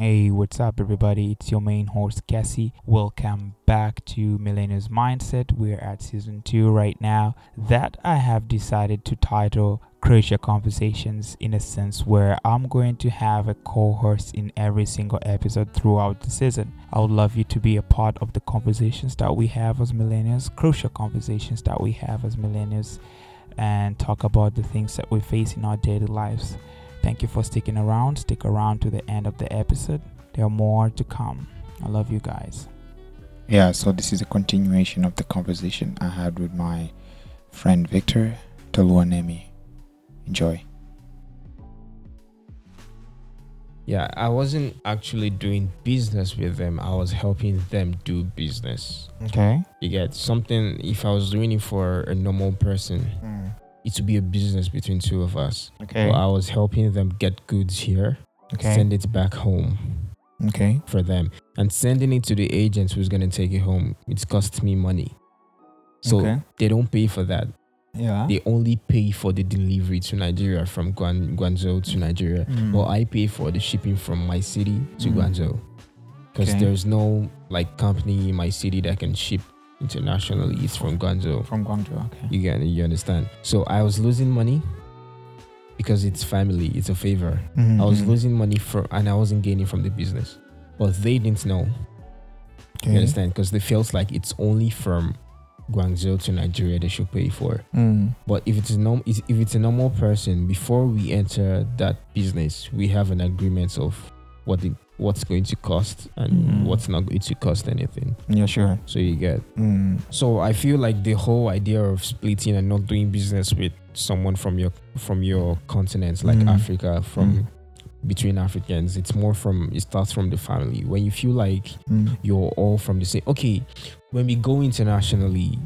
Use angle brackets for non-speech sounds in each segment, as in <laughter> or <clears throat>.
Hey, what's up, everybody? It's your main host, Cassie. Welcome back to Millennials Mindset. We're at season two right now. That I have decided to title Crucial Conversations in a sense where I'm going to have a co host in every single episode throughout the season. I would love you to be a part of the conversations that we have as millennials, crucial conversations that we have as millennials, and talk about the things that we face in our daily lives. Thank you for sticking around. Stick around to the end of the episode. There are more to come. I love you guys. Yeah, so this is a continuation of the conversation I had with my friend Victor Taluanemi. Enjoy. Yeah, I wasn't actually doing business with them. I was helping them do business. Okay. You get something if I was doing it for a normal person, mm. It would be a business between two of us. Okay. But I was helping them get goods here, Okay. send it back home Okay. for them. And sending it to the agent who's gonna take it home, it's cost me money. So Okay. they don't pay for that. Yeah. They only pay for the delivery to Nigeria from Guan- Guangzhou to Nigeria. Mm. Well, I pay for the shipping from my city to Mm. Guangzhou because Okay. there's no like company in my city that can ship internationally. It's from Guangzhou. From Guangzhou. Okay. You get you understand? So I was losing money because it's family. It's a favor. I was Mhm. losing money from and I wasn't gaining from the business, but they didn't know. Okay. You understand? Because they felt like it's only from Guangzhou to Nigeria they should pay for. Mm. But if it's a norm, if it's a normal person, before we enter that business, we have an agreement of what the what's going to cost and Mm. what's not going to cost anything. Yeah, sure. So you get. Mm. So I feel like the whole idea of splitting and not doing business with someone from your from your continent, like Mm. Africa, from Mm. between Africans, it's more from it starts from the family. When you feel like Mm. you're all from the same. Okay, when we go internationally,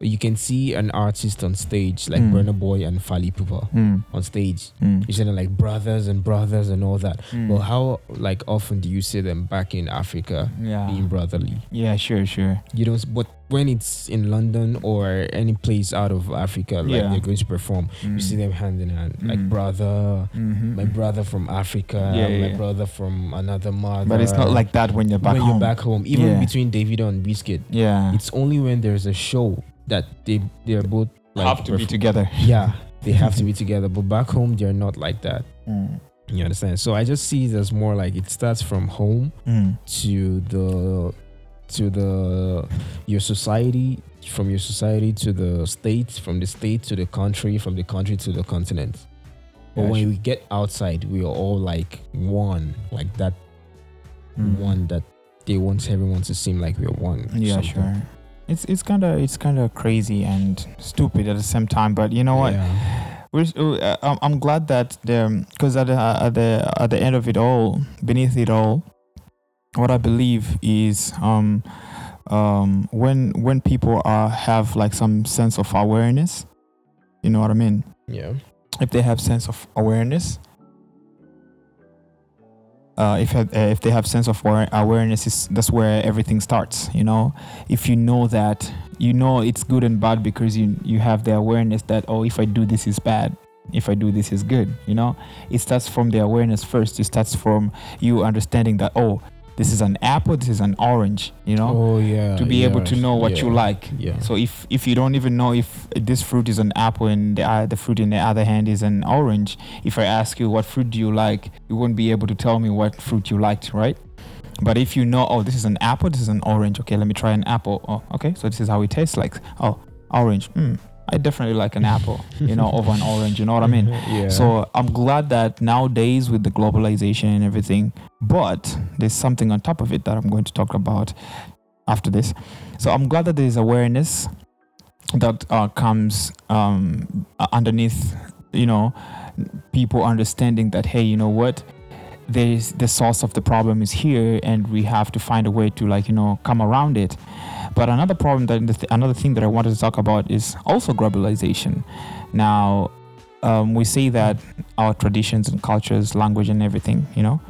you can see an artist on stage like Mm. Burna Boy and Fally Ipupa Mm. on stage. Mm. You saying like brothers and brothers and all that. Mm. Well, how like often do you see them back in Africa Yeah. being brotherly? Yeah, sure, sure. You don't. But when it's in London or any place out of Africa, like Yeah. they're going to perform, you see them hand in hand, like Mm. brother. Mm-hmm. My brother from Africa, Yeah, my yeah. brother from another mother. But it's not like that when you're back when home. you're back home. Even between Davido and Wizkid, yeah. it's only when there's a show that they they're both like have to be together. <laughs> Yeah, they have to be together. But back home, they're not like that. Mm. You understand? So I just see it as more like it starts from home Mm. to the to the your society, from your society to the state, from the state to the country, from the country to the continent. But when we get outside, we are all like one, like that Mm. one that they want everyone to seem like we're one. Yeah, something. sure. It's it's kind of it's kind of crazy and stupid at the same time. But you know what? Yeah. We're, uh, I'm, I'm glad that the because at the at the at the end of it all, beneath it all, what I believe is um um when when people are have like some sense of awareness, you know what I mean. Yeah. If they have sense of awareness, uh, if uh, if they have sense of aware- awareness, is that's where everything starts. You know, if you know that you know it's good and bad because you you have the awareness that oh, if I do this is bad, if I do this is good. You know, it starts from the awareness first. It starts from you understanding that oh, this is an apple, this is an orange. You know, Oh yeah. to be able to know what you like. Yeah. So if if you don't even know if this fruit is an apple and the uh, the fruit in the other hand is an orange, if I ask you what fruit do you like, you won't be able to tell me what fruit you liked, right? But if you know, oh, this is an apple, this is an orange. Okay, let me try an apple. Oh, okay, so this is how it tastes like. Oh, orange. Hmm, I definitely like an <laughs> apple, you know, over an orange. You know what I mean? <laughs> Yeah. So I'm glad that nowadays with the globalization and everything, but there's something on top of it that I'm going to talk about after this. So I'm glad that there's awareness that uh, comes um, underneath, you know, people understanding that hey, you know what, there's the source of the problem is here, and we have to find a way to like you know come around it. But another problem that th- another thing that I wanted to talk about is also globalization. Now, um, we say that our traditions and cultures, language, and everything, you know,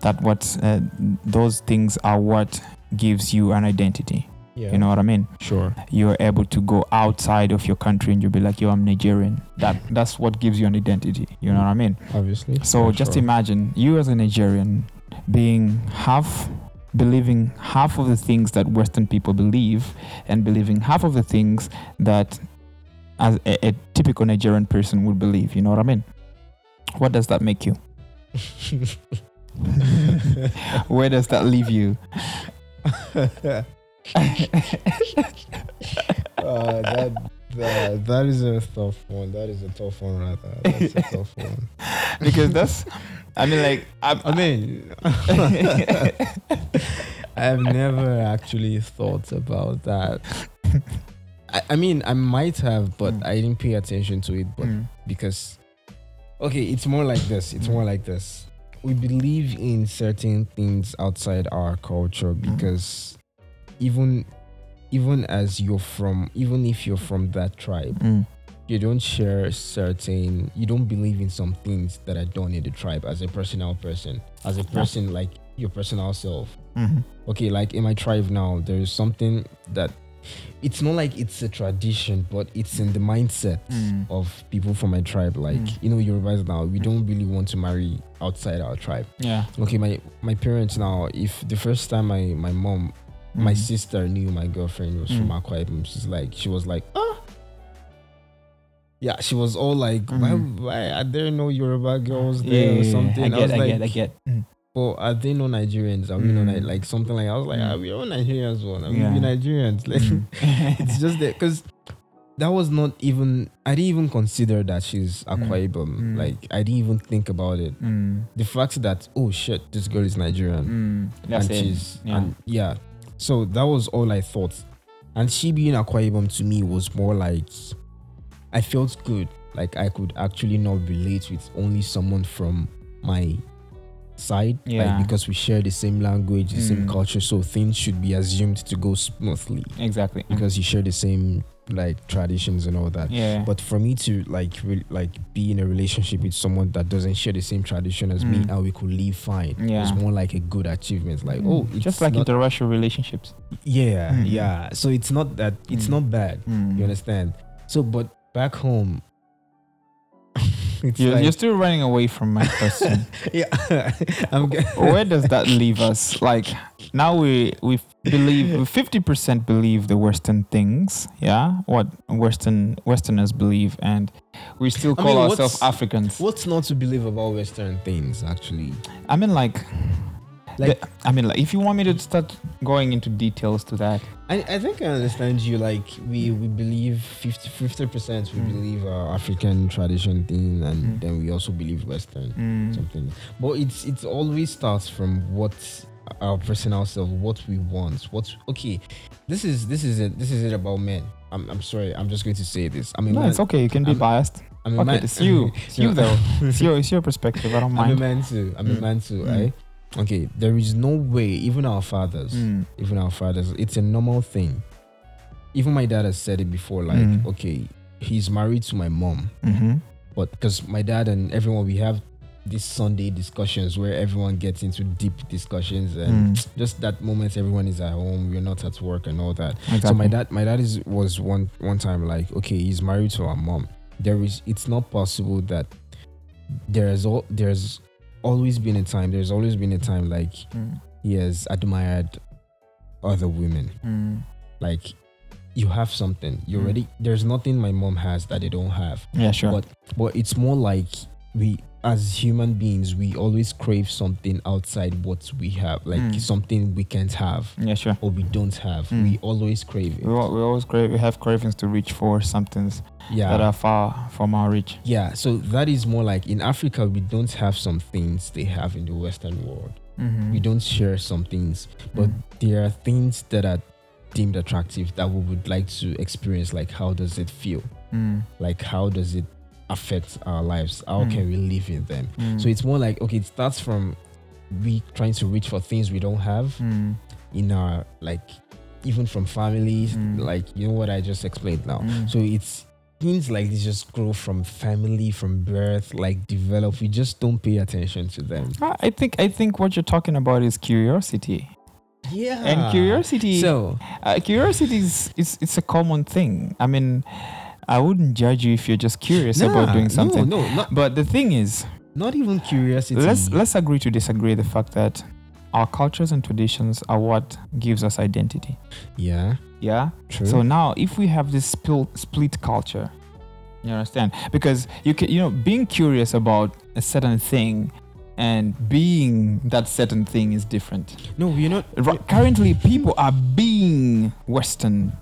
that what uh, those things are what gives you an identity. yeah. You know what I mean? Sure. You're able to go outside of your country and you'll be like, yo, I'm Nigerian. That that's what gives you an identity. You know what I mean? Obviously. So Yeah, just sure. imagine you as a Nigerian being half believing half of the things that Western people believe and believing half of the things that as a, a typical Nigerian person would believe. You know what I mean? What does that make you? <laughs> Where does that leave you? Uh, <laughs> that, that that is a tough one. That is a tough one, rather. That's a tough one. <laughs> because that's, I mean, like, I'm, I mean, <laughs> I've never actually thought about that. I, I mean, I might have, but Mm. I didn't pay attention to it. But Mm, because, okay, it's more like this. It's more like this. We believe in certain things outside our culture because even even as you're from even if you're from that tribe mm, you don't share certain you don't believe in some things that are done in the tribe as a personal person as a person like your personal self. Mhm, okay like in my tribe now there is something that it's not like it's a tradition but it's in the mindset Mm. of people from my tribe. Like Mm. you know yorubas now we don't really want to marry outside our tribe. Yeah. okay my my parents now if the first time my my mom my Mm. sister knew my girlfriend was from Mm. Akwa Ibom. She's like, she was like, ah. Yeah, she was all like, why, Mhm. why are there no Yoruba girls there yeah, or something? I I, get, was I like, get, I get. Mm. but are they no Nigerians? Are we no Mm. Ni- like something like? I was like, Mm. are we all Nigerians? One, are Yeah. we Nigerians? <laughs> Like, Mm. it's just that because that was not even. I didn't even consider that she's Akwa Mm. Ibom. Mm. Like, I didn't even think about it. Mm. The fact that oh shit, this girl is Nigerian Mm. That's and it. she's Yeah. and yeah. So that was all I thought. And she being Akwa Ibom to me was more like I felt good. Like I could actually not relate with only someone from my side. Yeah. Like because we share the same language, the same Mm. culture, so things should be assumed to go smoothly. Exactly. Because you share the same like traditions and all that. yeah. But for me to like re- like be in a relationship with someone that doesn't share the same tradition as me Mm. and we could live fine, Yeah. it's more like a good achievement. Like Mm. oh, it's just like not, interracial relationships. yeah, Mm. yeah. So it's not that it's Mm. not bad. You understand? So, but back home, <laughs> You're, like, you're still running away from my question. <laughs> yeah. <laughs> Where does that leave us? Like now we we believe fifty percent believe the Western things, yeah, what Western Westerners believe, and we still I call mean, ourselves Africans. What's not to believe about Western things? Actually, I mean, like, like the- I mean, like, if you want me to start going into details to that, I, I think I understand you. Like we we believe 50 percent we Mm. believe our African tradition thing, and Mm. then we also believe Western. mm, something. But it's it's always starts from what our personal self, what we want. What okay, this is this is it. This is it about men. I'm I'm sorry. I'm just going to say this. I mean, no, man, it's okay. You can be I'm- biased. I'm a Okay, man. it's you. It's <laughs> you though. <laughs> It's your it's your perspective. I don't mind. I'm a man too. I'm Mm. a man too, Mm. right? Okay, there is no way, even our fathers, Mm, even our fathers, it's a normal thing. Even my dad has said it before, like, Mm. okay, he's married to my mom, mhm, but because my dad and everyone, we have these Sunday discussions where everyone gets into deep discussions and mm, just that moment everyone is at home, we're not at work and all that. exactly. So my dad, my dad is was one one time like, okay, he's married to our mom. There is, it's not possible that there is all there's always been a time. There's always been a time like Mm, he has admired other women. mm, Like you have something, you Mm. already. There's nothing my mom has that they don't have. yeah, sure. But but it's more like we as human beings we always crave something outside what we have, like Mm. something we can't have yeah, sure. or we don't have. Mm. We always crave it. We, we always crave, we have cravings to reach for something yeah. that are far from our reach. Yeah, so that is more like in Africa, we don't have some things they have in the Western world. Mm-hmm. We don't share some things, but there are things that are deemed attractive that we would like to experience. Like, how does it feel? Mm, Like, how does it affect our lives? How Mm. can we live in them? mm, So it's more like, okay, it starts from we trying to reach for things we don't have mm, in our, like, even from families, Mm. like, you know what I just explained now. mm. So it's things like this just grow from family, from birth, like develop. We just don't pay attention to them. I I think I think what you're talking about is curiosity, Yeah. and curiosity. So uh, curiosity is it's, it's a common thing. I mean, I wouldn't judge you if you're just curious about doing something. No, no, not, But the thing is, not even curiosity. let's let's agree to disagree. The fact that our cultures and traditions are what gives us identity. Yeah. Yeah. True. So now, if we have this spil- split culture, you understand? Because you can, you know, being curious about a certain thing and being that certain thing is different. no, you're not. Ri- Currently, people are being Western.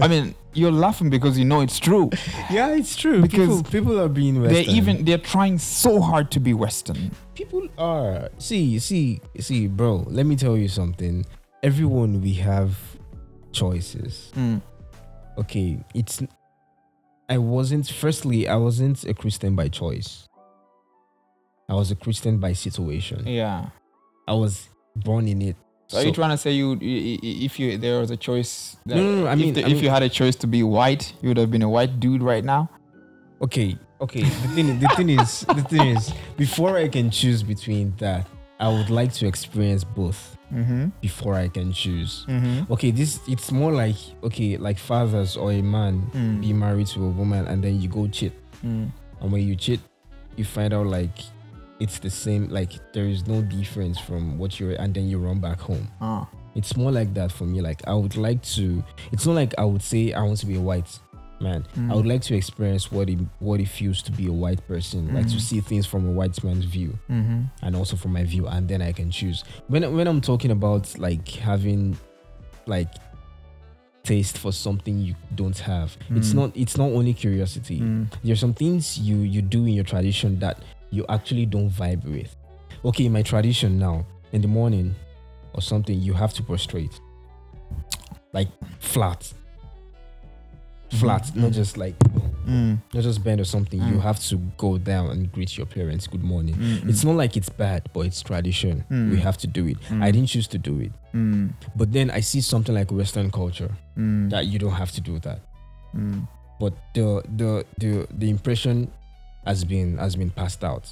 I mean, you're laughing because you know it's true. Yeah, it's true. Because people, people are being Western. They're even they're trying so hard to be Western. people are see see see bro let me tell you something everyone we have choices Mm. okay it's i wasn't firstly i wasn't a christian by choice i was a christian by situation Yeah. i was born in it So, are you trying to say you, if you there was a choice? That, No, no, no, I if mean- the- I if you had a choice to be white, you would have been a white dude right now. okay okay the thing the thing is the thing is before i can choose between that i would like to experience both Mm-hmm. before i can choose Mm-hmm. okay this it's more like okay like fathers or a man Mm. be married to a woman and then you go cheat Mm. and when you cheat you find out like it's the same like there is no difference from what you're and then you run back home Ah. it's more like that for me like i would like to it's not like i would say i want to be a white man Mm. i would like to experience what it what it feels to be a white person like to Mm. see things from a white man's view Mm-hmm. and also from my view and then i can choose when when i'm talking about like having like taste for something you don't have it's Mm. not it's not only curiosity Mm. there's some things you you do in your tradition that you actually don't vibe with okay my tradition now in the morning or something you have to prostrate like flat flat Mhm. not just like Mm. not just bend or something you Mm. have to go down and greet your parents good morning Mm. it's not like it's bad, but it's tradition. Mm. We have to do it. Mm. I didn't choose to do it. Mm. But then I see something like Western culture Mm. that you don't have to do that. Mm. But the the the the impression has been has been passed out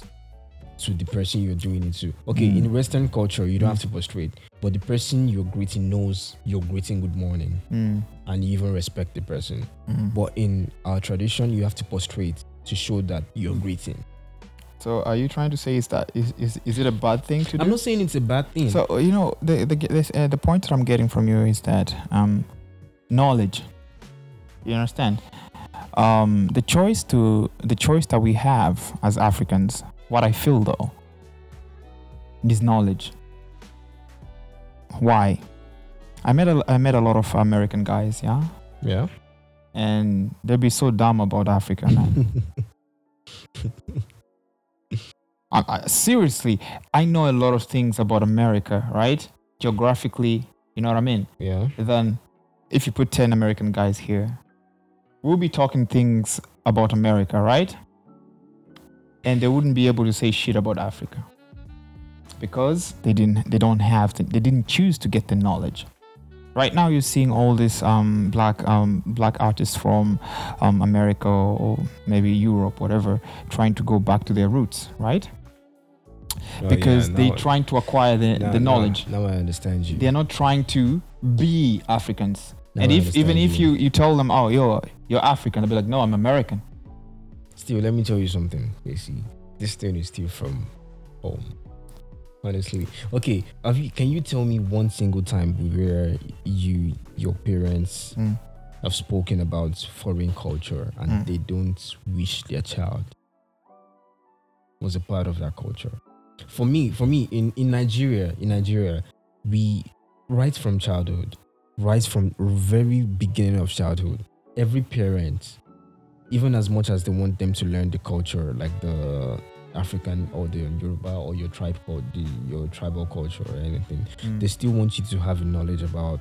to the person you're doing it to. Okay, Mm. in Western culture, you don't Mm. have to prostrate, but the person you're greeting knows you're greeting good morning Mm. and you even respect the person. Mm. But in our tradition, you have to prostrate to show that you're greeting. So, are you trying to say is that is is, is it a bad thing to do? I'm not saying it's a bad thing. So you know the the this, uh, the point that I'm getting from you is that um, knowledge. You understand? Um, the choice to the choice that we have as Africans. What I feel though is knowledge. Why? I met a I met a lot of American guys, yeah, yeah. and they'd be so dumb about Africa, man. <laughs> I, I, seriously, I know a lot of things about America, right? Geographically, you know what I mean? yeah. Then, if you put 10 American guys here, we'll be talking things about America, right? And they wouldn't be able to say shit about Africa. Because they didn't they don't have the, they didn't choose to get the knowledge. Right now you're seeing all these um, black um, black artists from um, america or maybe europe whatever trying to go back to their roots right? Oh, because yeah, they're trying to acquire the, now- the now- knowledge. Now, I understand you. they're not trying to be africans And if even if you you tell them oh you're you're african they'll be like no i'm american Still, let me tell you something, Casey. This thing is still from home. Honestly. Okay, have you, can you tell me one single time where you, your parents Mm. have spoken about foreign culture and Mm. they don't wish their child was a part of that culture? For me, for me, in, in Nigeria, in Nigeria, we right from childhood, right from very beginning of childhood, every parent even as much as they want them to learn the culture, like the African or the Yoruba or your tribe or the your tribal culture or anything, Mm. they still want you to have knowledge about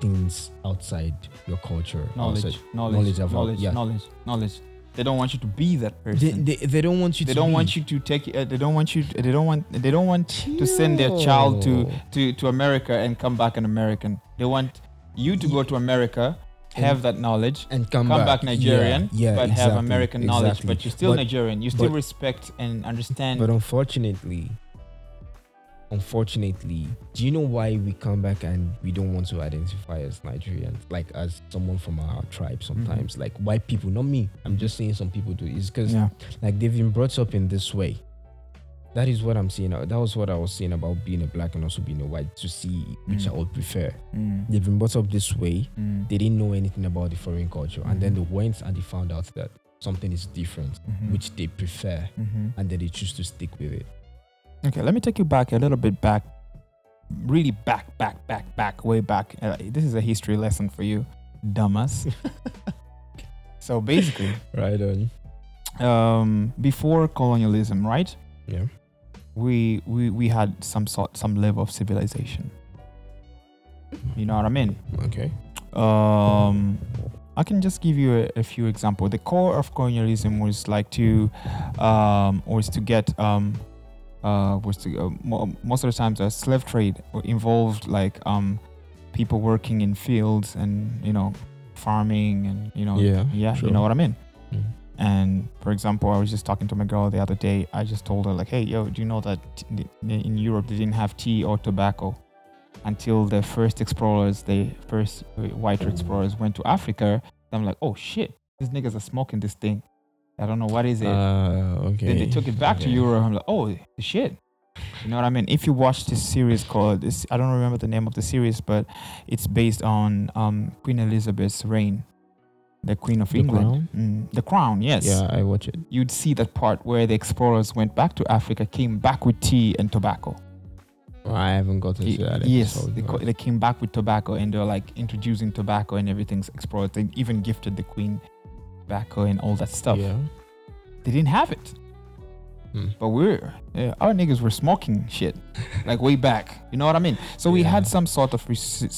things outside your culture. knowledge outside. knowledge knowledge about- knowledge yeah. knowledge knowledge they don't want you to be that person they, they don't want you they to don't be. want you to take uh, they don't want you they don't want they don't want to send their child to to to America and come back an American. They want you to go to America, have that knowledge, and come, come, back, Yeah, Nigerian, yeah, but have exactly, American knowledge. exactly. But you're still But- Nigerian. You still but- respect and understand. But unfortunately, unfortunately, do you know why we come back and we don't want to identify as Nigerians, like as someone from our tribe? Sometimes, like white people, not me. I'm just saying some people do. Is because yeah. like they've been brought up in this way. that is what I'm saying. That was what I was saying about being a black and also being a white to see which Mm. I would prefer. Mm. They've been brought up this way. Mm. They didn't know anything about the foreign culture, and then they went and they found out that something is different, Mhm. which they prefer, Mhm. and then they choose to stick with it. Okay, let me take you back a little bit back, really back, back, back, back, way back. Uh, this is a history lesson for you, dumbass. <laughs> so basically, Right on. um, before colonialism, right? Yeah. We, we we had some sort, some level of civilization. You know what I mean? Okay. Um, I can just give you a, a few examples. The core of colonialism was like to, um, was to get, um, uh, was to uh, mo- most of the times a slave trade involved like um, people working in fields and you know, farming and you know, Yeah, yeah, sure. you know what I mean. Mm. And for example, I was just talking to my girl the other day. I just told her like, "Hey, yo, do you know that t- in Europe they didn't have tea or tobacco until the first explorers, the first uh, white explorers, went to Africa?" I'm like, "Oh shit, these niggas are smoking this thing. I don't know what is it." Uh, okay. then they took it back to Europe. I'm like, "Oh shit." You know what I mean? If you watch this series called this, I don't remember the name of the series, but it's based on um, Queen Elizabeth's reign, the Queen of The England. Mm, the Crown, yes Yeah, I watch it. you'd see that part where the explorers went back to Africa, came back with tea and tobacco. Oh, I haven't gotten to that. yes, episode, they, co- they came back with tobacco and they're like introducing tobacco and everything's explored. They even gifted the queen tobacco and all that stuff. Yeah. They didn't have it, Hmm. but we're yeah, our niggas were smoking shit <laughs> like way back. You know what I mean? So we Yeah. had some sort of re-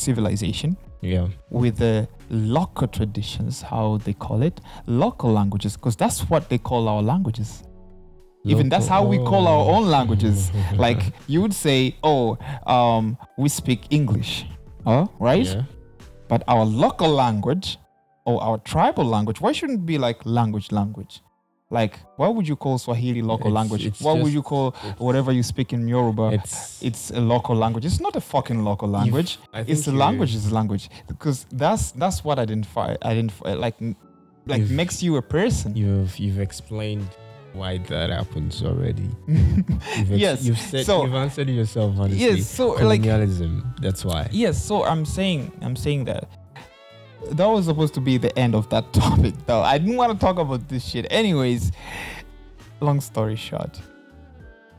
civilization Yeah. with the local traditions, how they call it, local languages, because that's what they call our languages. Even that's how we call our own languages. like <laughs> you would say, oh, um, we speak English, huh? right? Yeah. But our local language or our tribal language, why shouldn't it be like language, language? Like, why would you call Swahili local It's- language? it's Why would you call whatever you speak in Yoruba? It's it's a local language. It's not a fucking local language. It's a language is a language because that's that's what identify identify like like You've- makes you a person. You've you've explained why that happens already. <laughs> You've ex- yes. You've said so- you've answered yourself honestly. yes. So like Colonialism. that's why. Yes, so I'm saying I'm saying that that was supposed to be the end of that <laughs> topic though. I didn't want to talk about this shit. Anyways, long story short.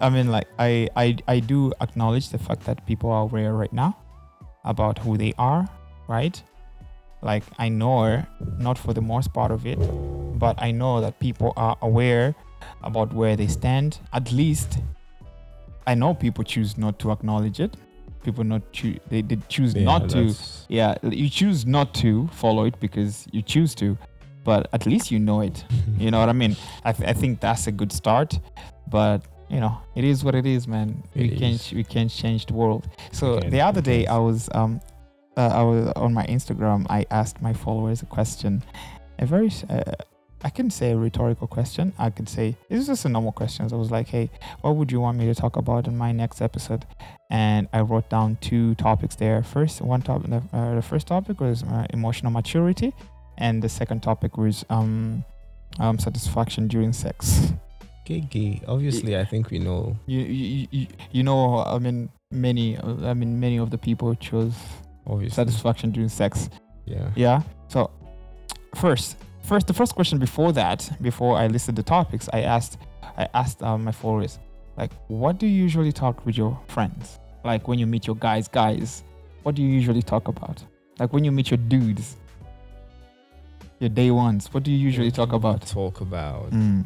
I mean like I I I do acknowledge the fact that people are aware right now about who they are, right? Like I know not for the most part of it, but I know that people are aware about where they stand. At least I know people choose not to acknowledge it. People not choose they, did choose Yeah, not to. yeah you choose not to follow it because you choose to but at least you know it. <laughs> You know what i mean? I, th- I think that's a good start but you know it is what it is man. We It can't we can't change the world. So the other day i was um uh, i was on my instagram i asked my followers a question a very uh, i can say a rhetorical question i could say it's just a normal question i was like hey what would you want me to talk about in my next episode and I wrote down two topics there. First, one topic, uh, the first topic was uh, emotional maturity, and the second topic was um, um, satisfaction during sex. Okay, gay. Obviously, I think we know. You, you, you, you know, I mean, many, I mean, many of the people chose Obviously, satisfaction during sex. yeah. Yeah. So, first, first, the first question before that, before I listed the topics, I asked, I asked um, my followers, like, what do you usually talk with your friends? Like when you meet your guys, guys, what do you usually talk about? Like when you meet your dudes, your day ones, what do you usually talk about? Talk about. Mm.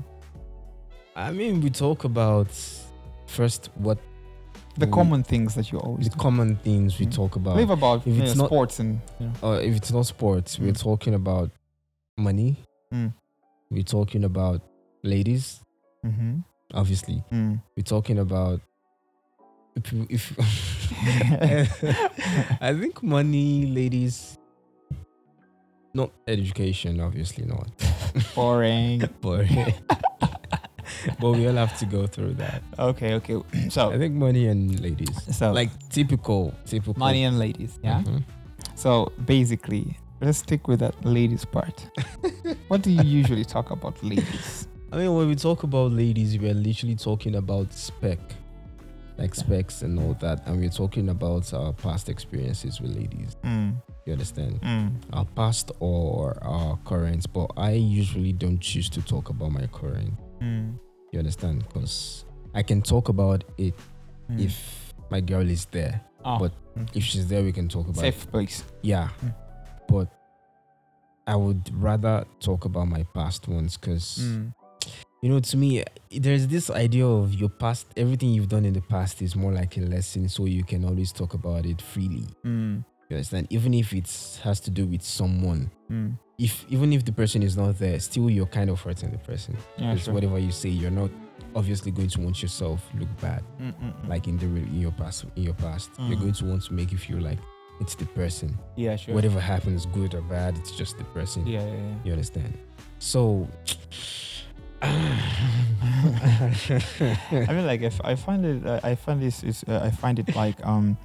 I mean, we talk about first what The we- common things that you always the talk. common things we Mm. talk about. Live about If it's know, not- sports and you know. Uh, if it's not sports, we're Mm. talking about money. Mm. We're talking about ladies. Mm-hmm. Obviously, Mm. we're talking about. If, if <laughs> I think money, ladies, not education, obviously not. Boring. <laughs> Boring. <laughs> but we all have to go through that. okay, okay. <clears throat> So I think money and ladies, so like typical, typical money and ladies, yeah. Mhm. So basically, let's stick with that ladies part. <laughs> what do you usually talk about, ladies? I mean, when we talk about ladies, we are literally talking about spec, like Yeah. specs and all that, and we're talking about our past experiences with ladies. Mm. You understand? Mm. Our past or our current, but I usually don't choose to talk about my current. Mm. You understand? Because I can talk about it Mm. if my girl is there. Oh, but mm. If she's there, we can talk about it. safe place. Yeah. But I would rather talk about my past ones because, Mm. you know, to me, there's this idea of your past, everything you've done in the past is more like a lesson, so you can always talk about it freely. Mm. You understand? Even if it has to do with someone. Mm. If even if the person is not there, still you're kind of hurting the person. Yeah, Because sure. whatever you say, you're not obviously going to want yourself look bad. Mm, mm, mm. Like in the in your past, in your past, you're Mm. going to want to make you feel like it's the person. yeah, sure. Whatever happens, good or bad, it's just the person. Yeah, yeah, yeah. You understand? So. <laughs> I mean, like, if I find it, uh, I find this is, uh, I find it like, um,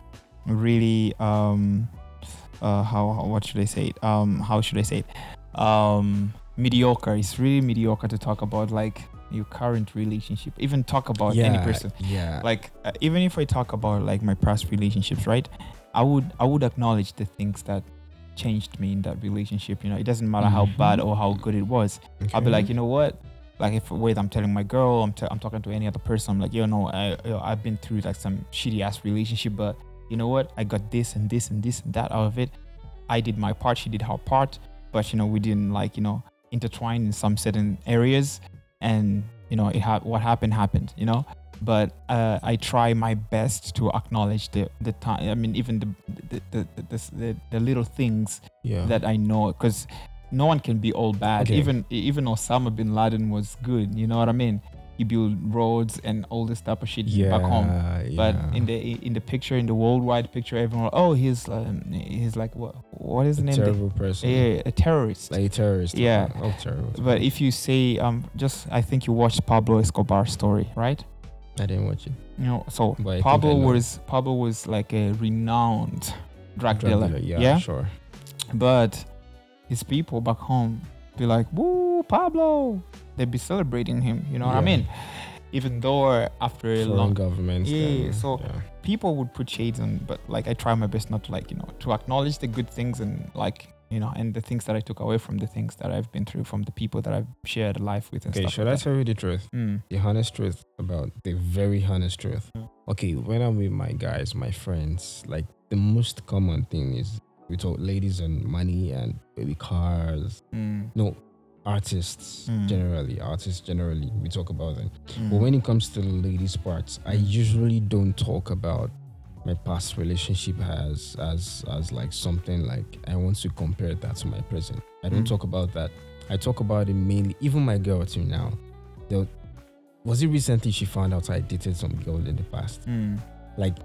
really, um, uh, how, how what should I say it? Um, how should I say it? Um, mediocre. It's really mediocre to talk about like your current relationship. Even talk about any person. Yeah. Like, uh, even if I talk about like my past relationships, right? I would, I would acknowledge the things that changed me in that relationship. You know, it doesn't matter how Mhm. bad or how good it was. I'll be like, you know what? Like if wait, I'm telling my girl, I'm, t- I'm talking to any other person. I'm like, you know, I yo, I've been through like some shitty ass relationship, but you know what? I got this and this and this and that out of it. I did my part, she did her part, but you know, we didn't like you know intertwine in some certain areas, and you know, it ha- what happened happened. You know, but uh, I try my best to acknowledge the the time. I mean, even the the the the, the, the, the little things yeah. that I know because no one can be all bad. Okay. Even even Osama bin Laden was good. You know what I mean? He built roads and all this type of shit yeah, back home. But yeah. in the in the picture, in the worldwide picture, everyone, oh, he's um, he's like what what is the a name? terrible person. Yeah, a terrorist. Like a terrorist. Yeah. Oh, terrible. but if you say um, just I think you watched Pablo Escobar's story, right? I didn't watch it. You know, so But Pablo was Pablo was like a renowned drug, Drug dealer. dealer, Yeah, yeah? sure. But his people back home be like, "Woo, Pablo!" They'd be celebrating him. You know what I mean? Even though after a long, governments. Yeah, then, so- yeah. people would put shades on, but like I try my best not to like you know to acknowledge the good things and like you know and the things that I took away from the things that I've been through from the people that I've shared life with and Okay, should I tell you the truth? Mm. The honest truth about the very honest truth. Mm. Okay, when I'm with my guys, my friends, like the most common thing is we talk ladies and money and baby cars. Mm. No, artists Mm. generally, artists generally, we talk about them. Mm. But when it comes to the ladies' parts, I Mm. usually don't talk about my past relationship has as as like something like I want to compare that to my present. I don't Mm. talk about that. I talk about it mainly. Even my girl till now, there, was it recently she found out I dated some girl in the past. Mm. Like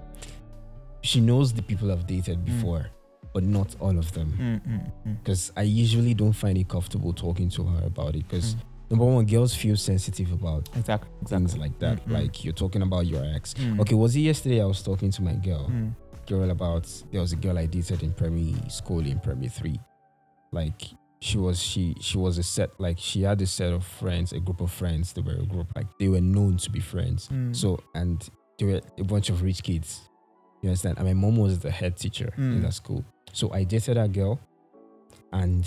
she knows the people I've dated Mm. before, but not all of them. Mm, mm, mm. Because I usually don't find it comfortable talking to her about it. Because Mm. Number one, girls feel sensitive about Exactly. things like that. Mm, mm. Like you're talking about your ex. Mm. Okay, was it yesterday I was talking to my girl? Mm. Girl about there was a girl I dated in primary school in primary three. Like she was she she was a set like she had a set of friends, a group of friends. They were a group like they were known to be friends. Mm. So and they were a bunch of rich kids. You understand? And my mom was the head teacher in Mm. that school. So I dated that girl and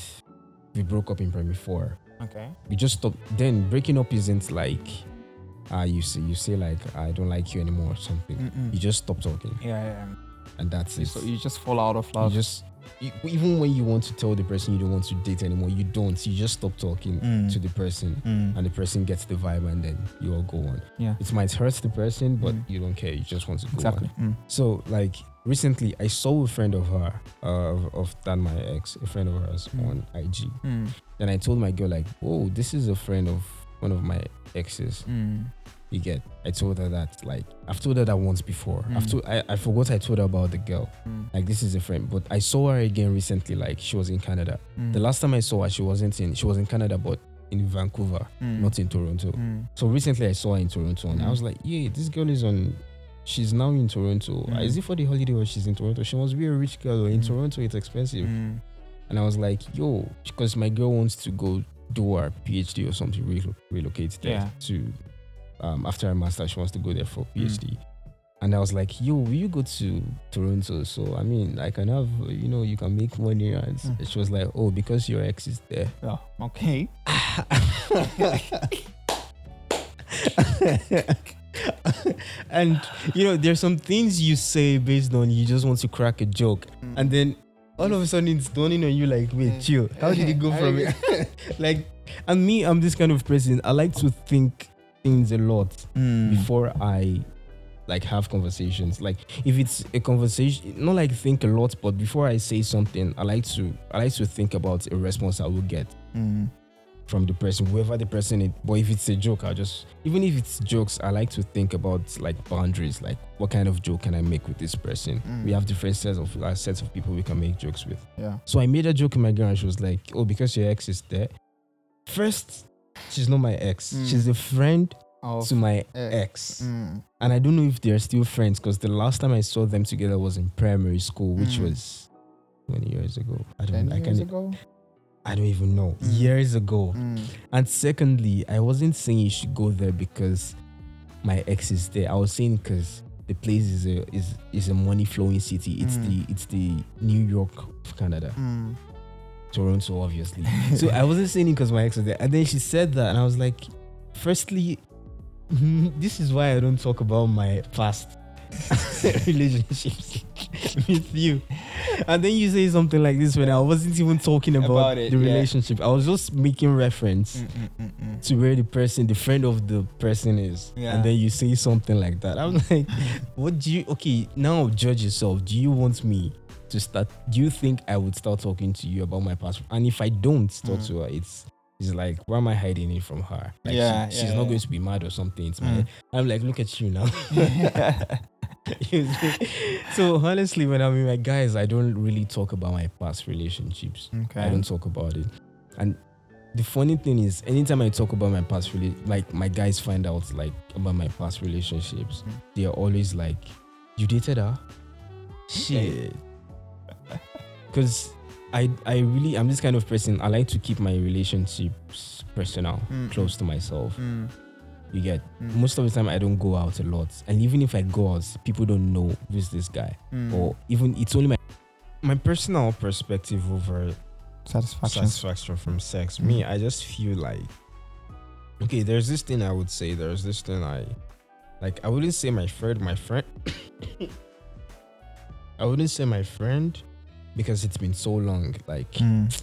we broke up in primary four Okay. we just stop then breaking up isn't like ah you say you say like i don't like you anymore or something Mm-mm. you just stop talking Yeah, yeah. and that's it So you just fall out of you love. just you, even when you want to tell the person you don't want to date anymore you don't you just stop talking Mm. to the person Mm. and the person gets the vibe and then you all go on Yeah. it might hurt the person but Mm. you don't care you just want to go Exactly. on Mm. so like recently i saw a friend of her uh, of, of that my ex a friend of hers Mm. on ig Mm. then i told my girl like oh this is a friend of one of my exes. You get. I told her that like I've told her that once before. I've Mm. told I, I forgot I told her about the girl. Mm. Like this is a friend. But I saw her again recently, like she was in Canada. Mm. The last time I saw her, she wasn't in she was in Canada but in Vancouver, Mm. not in Toronto. Mm. So recently I saw her in Toronto and I Mm. was like, Yeah, this girl is on she's now in Toronto. Is it for the holiday or she's in Toronto? She must be a rich girl. In. Toronto it's expensive. And I was like, yo, because my girl wants to go do her PhD or something, relo- relocate there Yeah. to um, after her master, she wants to go there for Mm. PhD. And I was like, yo, will you go to Toronto? So I mean, I can have, you know, you can make money. And Mm. she was like, oh, because your ex is there. <laughs> Oh, okay. <laughs> and you know, there's some things you say based on you just want to crack a joke, and then all of a sudden it's dawning on you like, wait, chill. How did it go <laughs> from it? like, and me, I'm this kind of person. I like to think things a lot Mm. before I like have conversations. Like if it's a conversation, not like think a lot, but before I say something, I like to I like to think about a response I will get Mm. from the person, whoever the person is. But if it's a joke, I'll just even if it's jokes, I like to think about like boundaries, like what kind of joke can I make with this person. Mm. We have different sets of uh, sets of people we can make jokes with. Yeah. So I made a joke with my girl, and she was like, "Oh, because your ex is there." First, she's not my ex. Mm. She's a friend Of to my ex. ex. Mm. And I don't know if they're still friends because the last time I saw them together was in primary school, which Mm. was 20 years ago. I don't I years ago. I don't even know. Mm. Years ago. Mm. And secondly, I wasn't saying you should go there because my ex is there. I was saying because the place is a is is a money flowing city. It's Mm. the it's the New York of Canada. Toronto, obviously. so I wasn't saying it because my ex was there. And then she said that, and I was like, firstly, <laughs> this is why I don't talk about my past <laughs> relationships <laughs> with you. And then you say something like this when I wasn't even talking about, About it, the yeah. relationship. I was just making reference Mm, mm, mm, mm. to where the person, the friend of the person is. Yeah. And then you say something like that. I'm like, what do you, okay, now judge yourself. Do you want me to start, do you think I would start talking to you about my past? And if I don't talk Mm. to her, it's, it's like, why am I hiding it from her? Like, Yeah, she- yeah, she's yeah. not going to be mad or something. It's my, Mm. I'm like, look at you now. <laughs> <laughs> so honestly, when I'm with my guys, I don't really talk about my past relationships. okay. I don't talk about it. And the funny thing is, anytime I talk about my past, rela- like my guys find out like about my past relationships, Mm. they are always like, "You dated her?" Shit. Because I I really I'm this kind of person. I like to keep my relationships personal, Mm, close to myself. Mm, You get mm, most of the time I don't go out a lot, and even if I go out, people don't know who's this guy, mm. or even it's only my my personal perspective over satisfaction. satisfaction from sex. Mm. Me, I just feel like okay. There's this thing I would say. There's this thing I like. I wouldn't say my friend. My friend. <coughs> I wouldn't say my friend because it's been so long. Like Mm,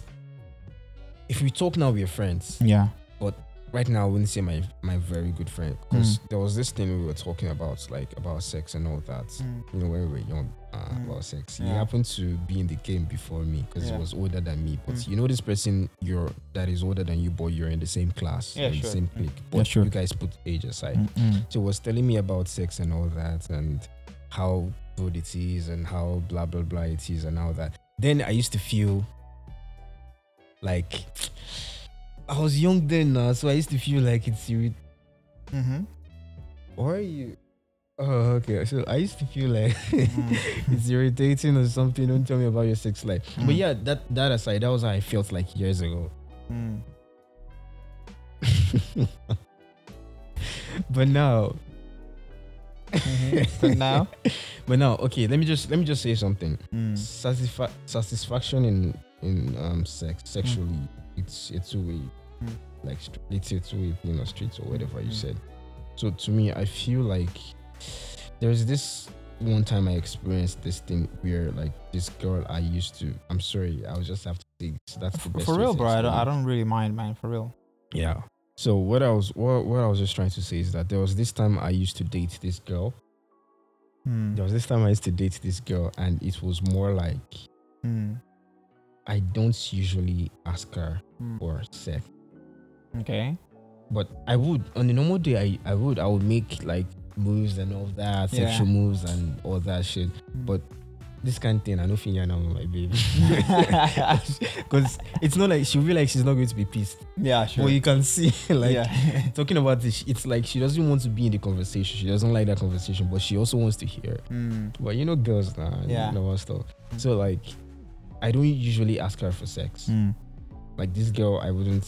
if we talk now, we're friends. yeah. But right now, I wouldn't say my my very good friend because there was this thing we were talking about, like about sex and all that. Mm, You know, when we were young, uh, Mm. about sex. He happened to be in the game before me because Yeah. he was older than me. But Mm. you know, this person you're that is older than you, but you're in the same class, Yeah, in sure. the same Mm. clique. Yeah, But sure. you guys put age aside. mm, mm. So he was telling me about sex and all that, and how good it is, and how blah blah blah it is, and all that. Then I used to feel like I was young then, now, so I used to feel like it's irrit- Mhm. Why are you? Oh, okay. So I used to feel like Mm. <laughs> it's irritating or something. Don't tell me about your sex life. Mm. But yeah, that that aside, that was how I felt like years ago. Mm. <laughs> but now, Mhm. <laughs> But now, <laughs> but now, okay. Let me just let me just say something. Mm. Satisfa- satisfaction in in um sex sexually, it's it's a way, Mm. like it's a two way thing or streets or whatever you Mm. said. So to me, I feel like there's this one time I experienced this thing where like this girl I used to. I'm sorry, I will just have to say this. That's the best. for real, bro. I don't, I don't really mind, man. For real. Yeah. So what I was what, what I was just trying to say is that there was this time I used to date this girl. Mm. There was this time I used to date this girl, and it was more like Mm. I don't usually ask her Mm. for sex, Okay. but I would on a normal day. I I would I would make like moves and all that, Yeah. sexual moves and all that shit. Mm. But this kind of thing, I don't think you know my baby, <laughs> because it's not like she'll be like she's not going to be pissed. yeah, sure. But you can see <laughs> like yeah. <laughs> talking about this, it's like she doesn't want to be in the conversation. She doesn't like that conversation, but she also wants to hear. Mm. But you know, girls now, Yeah. you know what stuff. So like, I don't usually ask her for sex. Mm. Like this girl, I wouldn't.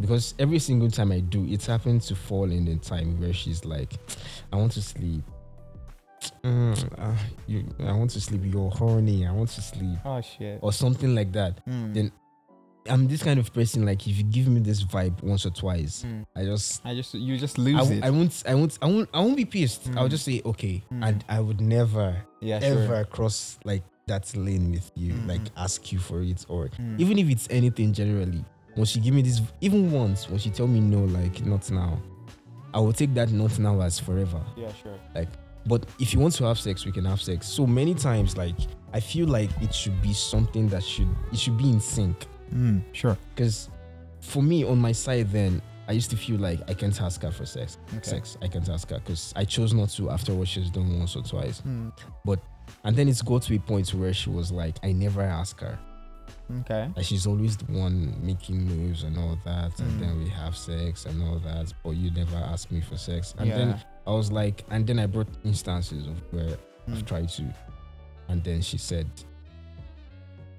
because every single time I do, it's happened to fall in the time where she's like, I want to sleep. Mm, uh, you, I want to sleep. You're horny. I want to sleep, Oh shit. or something like that. Mm. Then I'm this kind of person. Like if you give me this vibe once or twice, Mm. I just I just you just lose w- it. I won't I won't I won't I won't be pissed. I'll Mm. just say okay, Mm. and I would never yeah, ever cross like that lane with you, Mm. like ask you for it or even if it's anything generally. When she give me this, even once when she tell me no, like not now, I will take that not now as forever. yeah, sure. But if you want to have sex, we can have sex. So many times, like I feel like it should be something that should it should be in sync. Mm, sure. Because for me, on my side, then I used to feel like I can't ask her for sex. Okay. Sex, I can't ask her because I chose not to after what she's done once or twice. Mm. And then it's got to a point where she was like, I never ask her. Okay. Like she's always the one making moves and all that, Mm. and then we have sex and all that, but you never ask me for sex. And yeah. then I was like, and then I brought instances of where I've Mm. tried to, and then she said,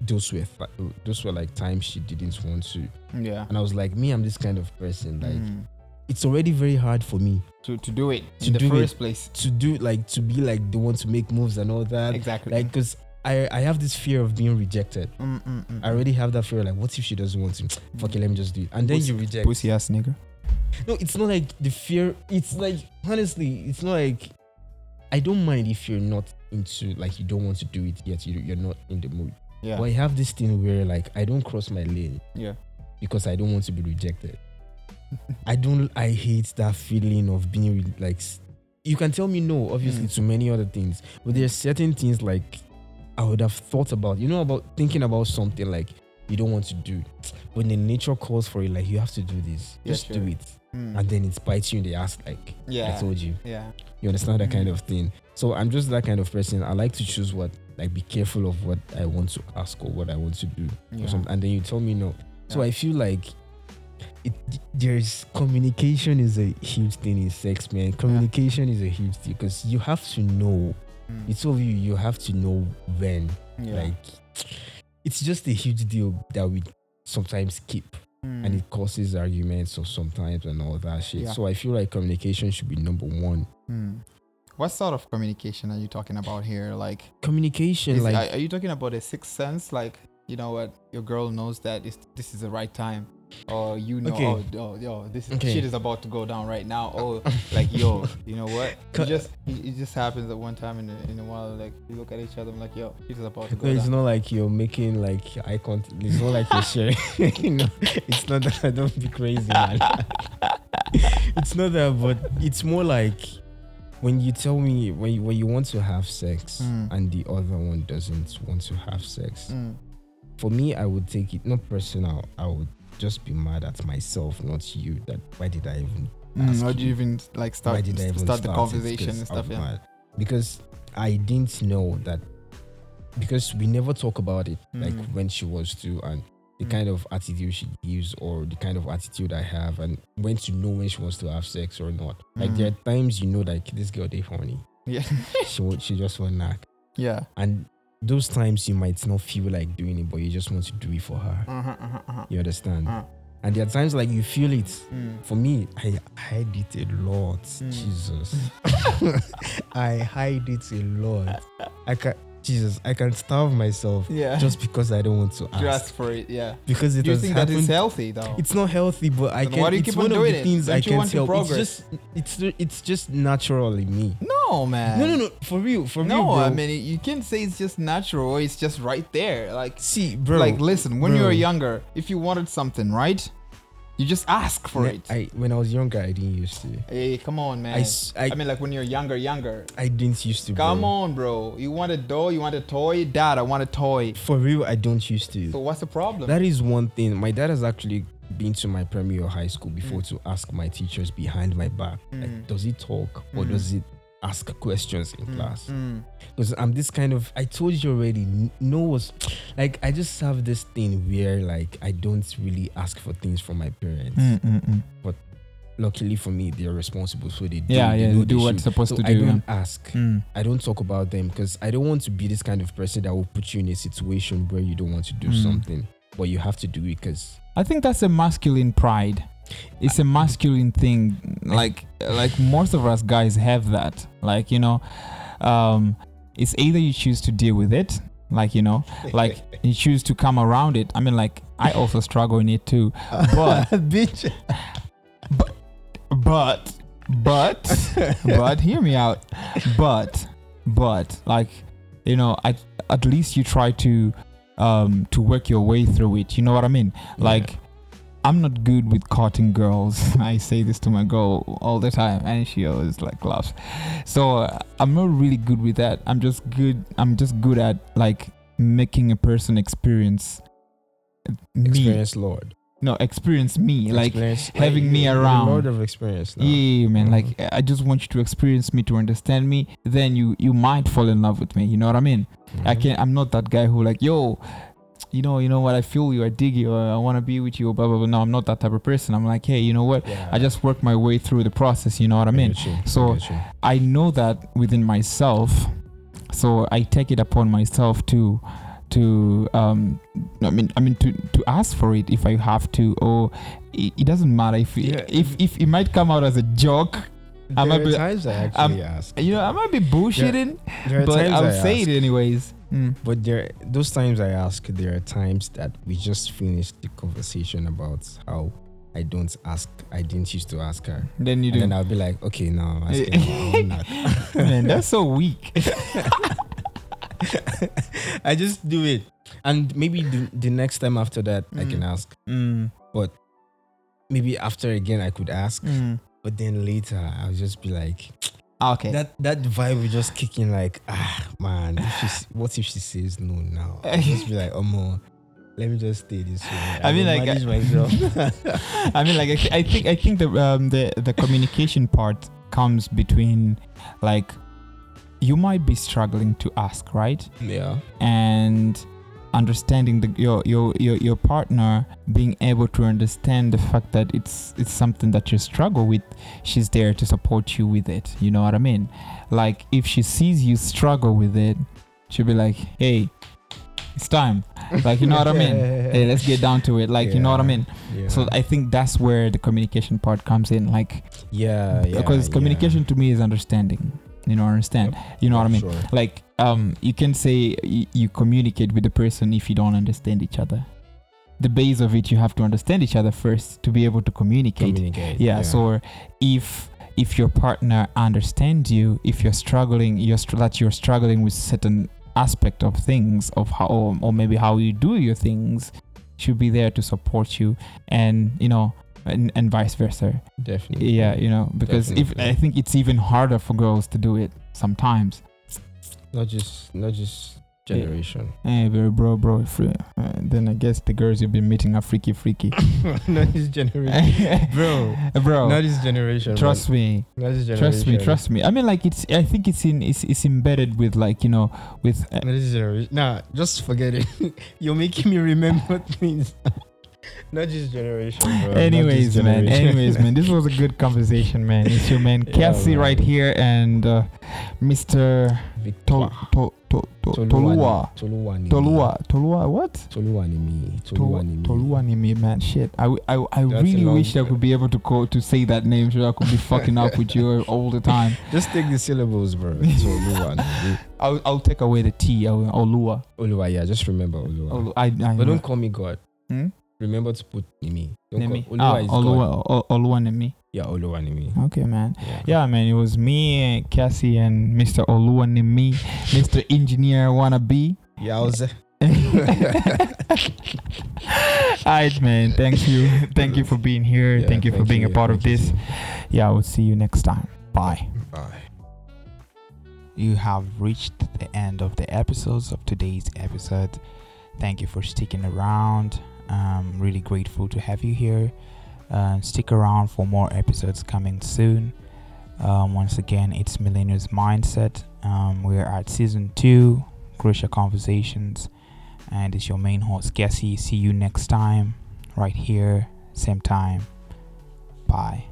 those were th- those were like times she didn't want to, yeah. and I was like, me, I'm this kind of person. Like Mm. it's already very hard for me to to do it To in the do it. first place. to do like to be like the one to make moves and all that. Exactly. Like, cause I I have this fear of being rejected. Mm, mm, mm, I already have that fear. Like, what if she doesn't want to? <tsk> Fuck it, let me just do it. And then Pussy- you reject. pussy ass nigga. No, it's not like the fear. It's like honestly, it's not like I don't mind if you're not into like you don't want to do it yet. You you're not in the mood. Yeah. But I have this thing where like I don't cross my lane Yeah. because I don't want to be rejected. I don't. I hate that feeling of being like. You can tell me no, obviously, Mm. to many other things, but there's certain things like I would have thought about. You know about thinking about something like you don't want to do, when the nature calls for it, like you have to do this. Yeah, Just do it Mm. and then it bites you in the ass like yeah. I told you. yeah. You understand that kind Mhm. of thing. So I'm just that kind of person. I like to choose what like be careful of what I want to ask or what I want to do. Yeah. Or something, and then you tell me no. So Yeah. I feel like it there's communication is a huge thing in sex, man. Communication is a huge thing because you have to know. Mm. It's of you, you have to know when. yeah. Like it's just a huge deal that we sometimes keep Mm. and it causes arguments or sometimes and all that shit. Yeah. So I feel like communication should be number one. Mm. What sort of communication are you talking about here? Like, Communication, is- like are, are you talking about a sixth sense? Like, you know what, your girl knows that this is the right time, or you know, Okay. oh, yo, yo, this Okay. shit is about to go down right now. Oh, like, yo, you know what? <laughs> It just, it, it just happens at one time in a, in a while. Like, you look at each other, I'm like, yo, shit is about to go no, it's down. not like you're making like eye contact. It's not like you're sharing. <laughs> you know, it's not that. I Don't be crazy, man. <laughs> it's not that, but it's more like when you tell me when you, when you want to have sex Mm. and the other one doesn't want to have sex. Mm. For me, I would take it not personal. I would just be mad at myself, not you. That why did I even Mm, how do you even like why start did I start, even the start it? conversation and stuff? Yeah. mad. Because I didn't know that because we never talk about it like Mm. when she was to and the Mm. kind of attitude she gives or the kind of attitude I have and when to know when she wants to have sex or not. Like there Mm. are times you know like this girl they horny. Yeah. <laughs> She she just want knock. <laughs> yeah. And those times you might not feel like doing it, but you just want to do it for her. Uh-huh, uh-huh, uh-huh. You understand? Uh. And there are times like you feel it. Mm. For me, I hide it a lot. Mm. Jesus. <laughs> <laughs> I hide it a lot. I can Jesus, I can starve myself Yeah. just because I don't want to ask. Just for it, yeah. because it Do you has think that happened. is healthy though? it's not healthy, but I Then can. why do you it's keep one on of doing the it? things I you can want to help. It's progress? just, it's it's just natural in me. no, man. No, no, no. For real, for no, real, bro. I mean you can't say it's just natural. It's just right there. Like, see, bro. like listen, when you were younger, if you wanted something, right, you just ask for Ne- it. I when I was younger, I didn't used to. hey, come on, man. I, s- I, I mean, like when you're younger, younger. I didn't used to. Come bro. on, bro. You want a doll? You want a toy? Dad, I want a toy. For real, I don't used to. So what's the problem? That is one thing. My dad has actually been to my primary or high school before Mm. to ask my teachers behind my back. Mm. Like, does he talk or Mm. does he ask questions in Mm, class? mm. Because I'm this kind of. I told you already. No was like I just have this thing where like I don't really ask for things from my parents. Mm, Luckily for me, they're responsible, so they do. Yeah, they yeah. They do they what's supposed So to do I do. don't ask. Mm. I don't talk about them because I don't want to be this kind of person that will put you in a situation where you don't want to do Mm. something, but you have to do it because I think that's a masculine pride. It's a masculine thing. Like like most of us guys have that. Like you know, um, it's either you choose to deal with it, like you know, <laughs> like you choose to come around it. I mean, like I also struggle in it too. But <laughs> bitch. but but but hear me out. But but like you know, I at least you try to um to work your way through it. You know what I mean? Like I'm not good with courting girls. <laughs> I say this to my girl all the time, and she always like laughs. So uh, I'm not really good with that. I'm just good. I'm just good at like making a person experience me. Experience Lord. No, experience me. Like Experience- having me around. Lord of experience. Now. yeah, man. Mhm. Like I just want you to experience me to understand me. Then you you might fall in love with me. You know what I mean? I Mhm. can. I'm not that guy who like yo. You know, you know what I feel you, I dig you, or I want to be with you, blah blah blah. No, I'm not that type of person. I'm like, hey, you know what? Yeah. I just work my way through the process. You know what I mean? you, So- you. I know that within myself, so I take it upon myself to to um I mean I mean to to ask for it if I have to or it, it doesn't matter if Yeah. if if it might come out as a joke I might be- times I actually ask. you know I might be bullshitting There but I'll I say ask. it anyways Mm. But there, those times I ask, there are times that we just finished the conversation about how I don't ask. I didn't used to ask her, then you and do then I'll be like, okay, now I'm asking. her, I'm not. <laughs> man that's so weak <laughs> I just do it, and maybe the, the next time after that I can Mm. ask. Mm. Maybe after again I could ask, Mm. but then later I'll just be like, okay that that vibe will just kick in. Like, ah, man, if she, what if she says no now? <laughs> I'll just be like, oh more. Let me just stay this way. I mean, like, manage myself. <laughs> I mean, like I, I think I think the um, the the communication part comes between like you might be struggling to ask, right? yeah. And understanding the your your your, your partner being able to understand the fact that it's it's something that you struggle with she's there to support you with it you know what i mean like if she sees you struggle with it she'll be like hey it's time like you know what i mean <laughs> hey let's get down to it like you know what i mean Yeah. so I think that's where the communication part comes in, like yeah, yeah, because yeah. communication to me is understanding. You know, understand. You know what I mean? Sure. Like, um, you can say y- you communicate with the person if you don't understand each other. The base of it, you have to understand each other first to be able to communicate. Communicate. yeah, So if if your partner understands you, if you're struggling, you're str- that you're struggling with certain aspect of things of how or, or maybe how you do your things, should be there to support you, and you know, and, and vice versa. definitely. Yeah, you know, because if I think it's even harder for girls to do it sometimes. Not just not just generation. Hey, very bro, bro. Free. Uh, then I guess the girls you've been meeting are freaky, freaky. <laughs> not this generation. <laughs> Bro. bro. Not this generation. Trust me. man. Not this generation. Trust me, trust me. I mean, like it's. I think it's in. It's, it's embedded with like you know with. Uh, Not this generation. Nah, just forget it. <laughs> You're making me remember things. Not this generation, bro. <laughs> Anyways, man. Anyways, man. This was a good <laughs> conversation, man. It's your man <laughs> Yeah, Cassie man. right here and uh, Mr. Victor. To, to, to, to, Tolua. Toluwani. Tolua. Tolua. What? Toluwani me. To- Toluwani me. Toluwanimi, man. Shit. I, I, I That's really wish I could be able to call to say that name so I could be fucking up with you all the time. Just take the syllables, bro. Toluwani. I'll, I'll take away the T. Olua. Oluwa, yeah. Just remember Oluwa. Olu- I, I But know. don't call me God. Hmm? Remember to put Nimi. Don't Nemi. call Ah, Oluwa is God. Olua, O- Oluwanimi. Yeah, Oluwa Nimi. Okay, man. Yeah. Yeah, man. It was me, Cassie, and Mr. Oluwanimi, Mr. Engineer Wannabe. Yeah, I was. Alright, man. Thank you. Thank you for being here. Yeah, thank you for being a part of thank you, this. Yeah, I will see you next time. Bye. Bye. You have reached the end of the episodes of today's episode. Thank you for sticking around. I'm really grateful to have you here. Uh, stick around for more episodes coming soon. Um, once again, it's Millennials Mindset. Um, we're at season two, Crucial Conversations, and it's your main host, Cassie. See you next time, right here, same time. Bye.